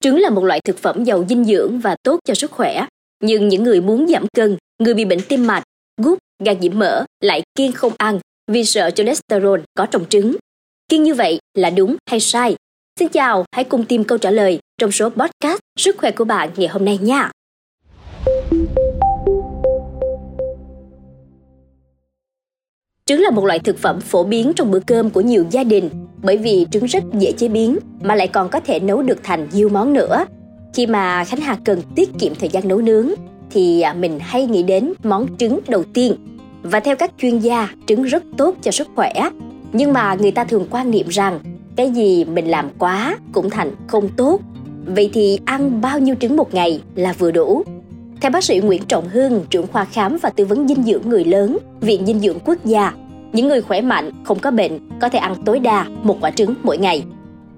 Trứng là một loại thực phẩm giàu dinh dưỡng và tốt cho sức khỏe, nhưng những người muốn giảm cân, người bị bệnh tim mạch, gút, gan nhiễm mỡ lại kiêng không ăn vì sợ cholesterol có trong trứng. Kiêng như vậy là đúng hay sai? Xin chào, hãy cùng tìm câu trả lời trong số podcast Sức khỏe của bạn ngày hôm nay nha. Trứng là một loại thực phẩm phổ biến trong bữa cơm của nhiều gia đình bởi vì trứng rất dễ chế biến mà lại còn có thể nấu được thành nhiều món nữa. Khi mà Khánh Hà cần tiết kiệm thời gian nấu nướng thì à, mình hay nghĩ đến món trứng đầu tiên. Và theo các chuyên gia, trứng rất tốt cho sức khỏe. Nhưng mà người ta thường quan niệm rằng cái gì mình làm quá cũng thành không tốt. Vậy thì ăn bao nhiêu trứng một ngày là vừa đủ? Theo bác sĩ Nguyễn Trọng Hưng, trưởng khoa khám và tư vấn dinh dưỡng người lớn, Viện Dinh dưỡng Quốc gia, những người khỏe mạnh, không có bệnh có thể ăn tối đa một quả trứng mỗi ngày.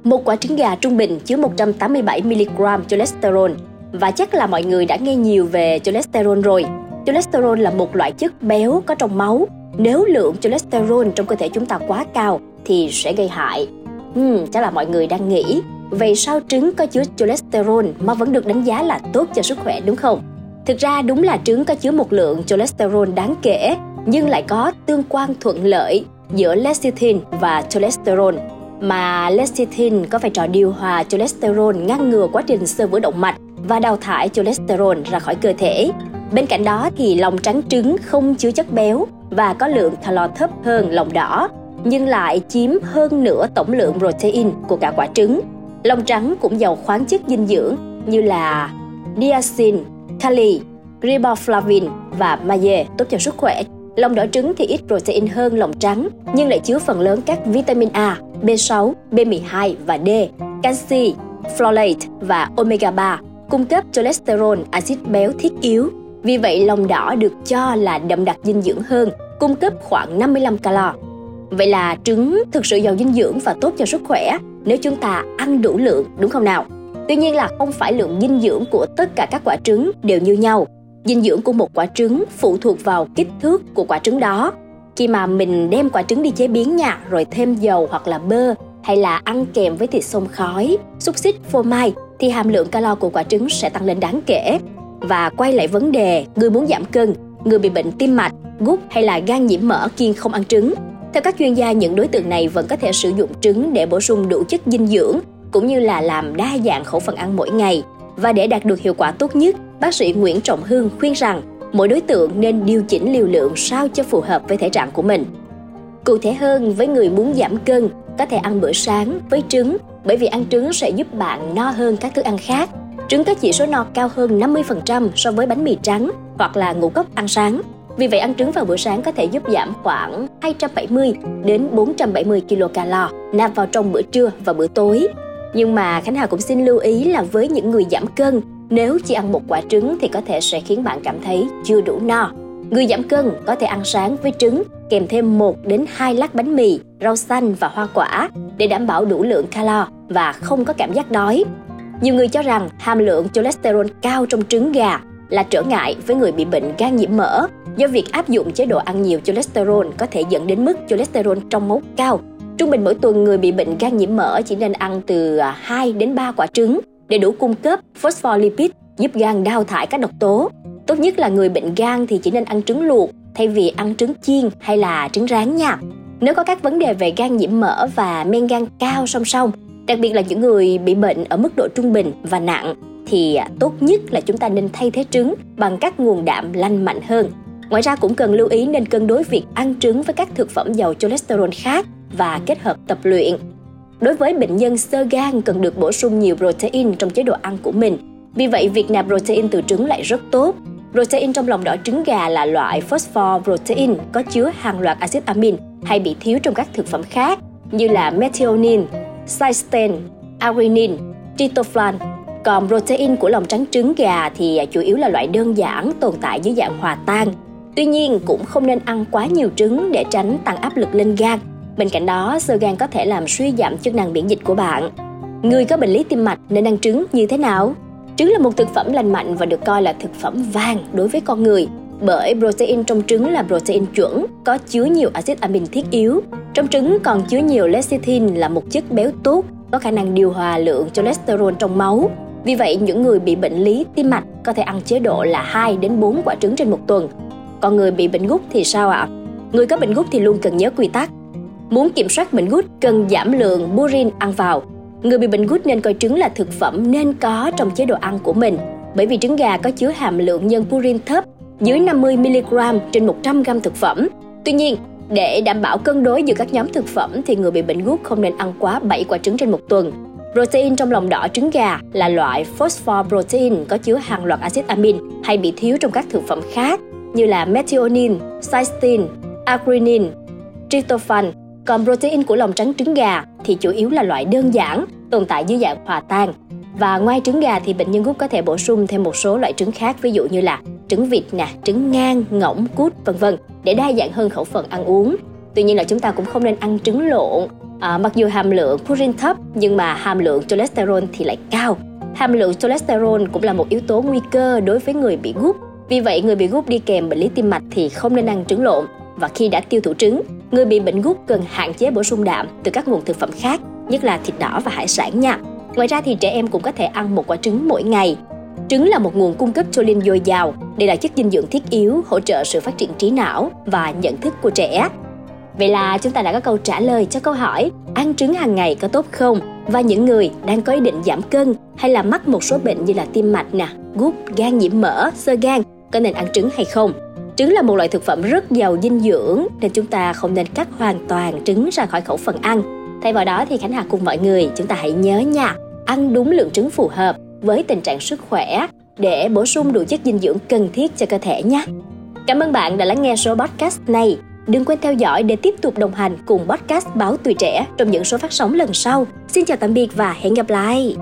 Một quả trứng gà trung bình chứa 187mg cholesterol và chắc là mọi người đã nghe nhiều về cholesterol rồi. Cholesterol là một loại chất béo có trong máu. Nếu lượng cholesterol trong cơ thể chúng ta quá cao thì sẽ gây hại. Hmm, chắc là mọi người đang nghĩ Vậy sao trứng có chứa cholesterol mà vẫn được đánh giá là tốt cho sức khỏe đúng không? Thực ra đúng là trứng có chứa một lượng cholesterol đáng kể, nhưng lại có tương quan thuận lợi giữa lecithin và cholesterol. Mà lecithin có vai trò điều hòa cholesterol ngăn ngừa quá trình sơ vữa động mạch và đào thải cholesterol ra khỏi cơ thể. Bên cạnh đó thì lòng trắng trứng không chứa chất béo và có lượng calo thấp hơn lòng đỏ, nhưng lại chiếm hơn nửa tổng lượng protein của cả quả trứng. Lòng trắng cũng giàu khoáng chất dinh dưỡng như là niacin, kali, riboflavin và magie tốt cho sức khỏe. Lòng đỏ trứng thì ít protein hơn lòng trắng, nhưng lại chứa phần lớn các vitamin A, B6, B12 và D, canxi, folate và omega 3, cung cấp cholesterol, axit béo thiết yếu. Vì vậy, lòng đỏ được cho là đậm đặc dinh dưỡng hơn, cung cấp khoảng 55 calo. Vậy là trứng thực sự giàu dinh dưỡng và tốt cho sức khỏe nếu chúng ta ăn đủ lượng, đúng không nào? Tuy nhiên là không phải lượng dinh dưỡng của tất cả các quả trứng đều như nhau. Dinh dưỡng của một quả trứng phụ thuộc vào kích thước của quả trứng đó. Khi mà mình đem quả trứng đi chế biến nha, rồi thêm dầu hoặc là bơ hay là ăn kèm với thịt xông khói, xúc xích, phô mai thì hàm lượng calo của quả trứng sẽ tăng lên đáng kể. Và quay lại vấn đề, người muốn giảm cân, người bị bệnh tim mạch, gút hay là gan nhiễm mỡ kiêng không ăn trứng. Theo các chuyên gia, những đối tượng này vẫn có thể sử dụng trứng để bổ sung đủ chất dinh dưỡng cũng như là làm đa dạng khẩu phần ăn mỗi ngày. Và để đạt được hiệu quả tốt nhất, bác sĩ Nguyễn Trọng Hưng khuyên rằng mỗi đối tượng nên điều chỉnh liều lượng sao cho phù hợp với thể trạng của mình. Cụ thể hơn, với người muốn giảm cân, có thể ăn bữa sáng với trứng bởi vì ăn trứng sẽ giúp bạn no hơn các thức ăn khác. Trứng có chỉ số no cao hơn 50% so với bánh mì trắng hoặc là ngũ cốc ăn sáng. Vì vậy ăn trứng vào bữa sáng có thể giúp giảm khoảng 270 đến 470 kcal nạp vào trong bữa trưa và bữa tối. Nhưng mà Khánh Hà cũng xin lưu ý là với những người giảm cân, nếu chỉ ăn một quả trứng thì có thể sẽ khiến bạn cảm thấy chưa đủ no. Người giảm cân có thể ăn sáng với trứng kèm thêm 1 đến 2 lát bánh mì, rau xanh và hoa quả để đảm bảo đủ lượng calo và không có cảm giác đói. Nhiều người cho rằng hàm lượng cholesterol cao trong trứng gà là trở ngại với người bị bệnh gan nhiễm mỡ do việc áp dụng chế độ ăn nhiều cholesterol có thể dẫn đến mức cholesterol trong máu cao. Trung bình mỗi tuần người bị bệnh gan nhiễm mỡ chỉ nên ăn từ à, 2 đến 3 quả trứng để đủ cung cấp phospholipid giúp gan đào thải các độc tố. Tốt nhất là người bệnh gan thì chỉ nên ăn trứng luộc thay vì ăn trứng chiên hay là trứng rán nha. Nếu có các vấn đề về gan nhiễm mỡ và men gan cao song song, đặc biệt là những người bị bệnh ở mức độ trung bình và nặng thì à, tốt nhất là chúng ta nên thay thế trứng bằng các nguồn đạm lành mạnh hơn. Ngoài ra cũng cần lưu ý nên cân đối việc ăn trứng với các thực phẩm giàu cholesterol khác và kết hợp tập luyện. Đối với bệnh nhân sơ gan cần được bổ sung nhiều protein trong chế độ ăn của mình. Vì vậy, việc nạp protein từ trứng lại rất tốt. Protein trong lòng đỏ trứng gà là loại phosphor protein có chứa hàng loạt axit amin hay bị thiếu trong các thực phẩm khác như là methionine, cysteine, arginine, tryptophan. Còn protein của lòng trắng trứng gà thì à, chủ yếu là loại đơn giản tồn tại dưới dạng hòa tan. Tuy nhiên cũng không nên ăn quá nhiều trứng để tránh tăng áp lực lên gan. Bên cạnh đó, sơ gan có thể làm suy giảm chức năng miễn dịch của bạn. Người có bệnh lý tim mạch nên ăn trứng như thế nào? Trứng là một thực phẩm lành mạnh và được coi là thực phẩm vàng đối với con người bởi protein trong trứng là protein chuẩn, có chứa nhiều axit amin thiết yếu. Trong trứng còn chứa nhiều lecithin là một chất béo tốt, có khả năng điều hòa lượng cholesterol trong máu. Vì vậy, những người bị bệnh lý tim mạch có thể ăn chế độ là 2 đến 4 quả trứng trên một tuần. Còn người bị bệnh gút thì sao ạ? Người có bệnh gút thì luôn cần nhớ quy tắc. Muốn kiểm soát bệnh gút cần giảm lượng purin ăn vào. Người bị bệnh gút nên coi trứng là thực phẩm nên có trong chế độ ăn của mình bởi vì trứng gà có chứa hàm lượng nhân purin thấp dưới 50 mg trên 100 g thực phẩm. Tuy nhiên, để đảm bảo cân đối giữa các nhóm thực phẩm thì người bị bệnh gút không nên ăn quá 7 quả trứng trên một tuần. Protein trong lòng đỏ trứng gà là loại phosphor protein có chứa hàng loạt axit amin hay bị thiếu trong các thực phẩm khác như là methionine, cysteine, arginine, tryptophan. Còn protein của lòng trắng trứng gà thì chủ yếu là loại đơn giản, tồn tại dưới dạng hòa tan. Và ngoài trứng gà thì bệnh nhân gút có thể bổ sung thêm một số loại trứng khác ví dụ như là trứng vịt nè, trứng ngang, ngỗng, cút vân vân để đa dạng hơn khẩu phần ăn uống. Tuy nhiên là chúng ta cũng không nên ăn trứng lộn. À, mặc dù hàm lượng purin thấp nhưng mà hàm lượng cholesterol thì lại cao. Hàm lượng cholesterol cũng là một yếu tố nguy cơ đối với người bị gút. Vì vậy, người bị gút đi kèm bệnh lý tim mạch thì không nên ăn trứng lộn. Và khi đã tiêu thụ trứng, người bị bệnh gút cần hạn chế bổ sung đạm từ các nguồn thực phẩm khác, nhất là thịt đỏ và hải sản nha. Ngoài ra thì trẻ em cũng có thể ăn một quả trứng mỗi ngày Trứng là một nguồn cung cấp choline dồi dào. Đây là chất dinh dưỡng thiết yếu hỗ trợ sự phát triển trí não và nhận thức của trẻ. Vậy là chúng ta đã có câu trả lời cho câu hỏi ăn trứng hàng ngày có tốt không? Và những người đang có ý định giảm cân hay là mắc một số bệnh như là tim mạch nè, gút, gan nhiễm mỡ, sơ gan có nên ăn trứng hay không? Trứng là một loại thực phẩm rất giàu dinh dưỡng nên chúng ta không nên cắt hoàn toàn trứng ra khỏi khẩu phần ăn. Thay vào đó thì Khánh Hà cùng mọi người chúng ta hãy nhớ nha, ăn đúng lượng trứng phù hợp với tình trạng sức khỏe để bổ sung đủ chất dinh dưỡng cần thiết cho cơ thể nhé. Cảm ơn bạn đã lắng nghe số podcast này. Đừng quên theo dõi để tiếp tục đồng hành cùng podcast Báo Tuổi Trẻ trong những số phát sóng lần sau. Xin chào tạm biệt và hẹn gặp lại!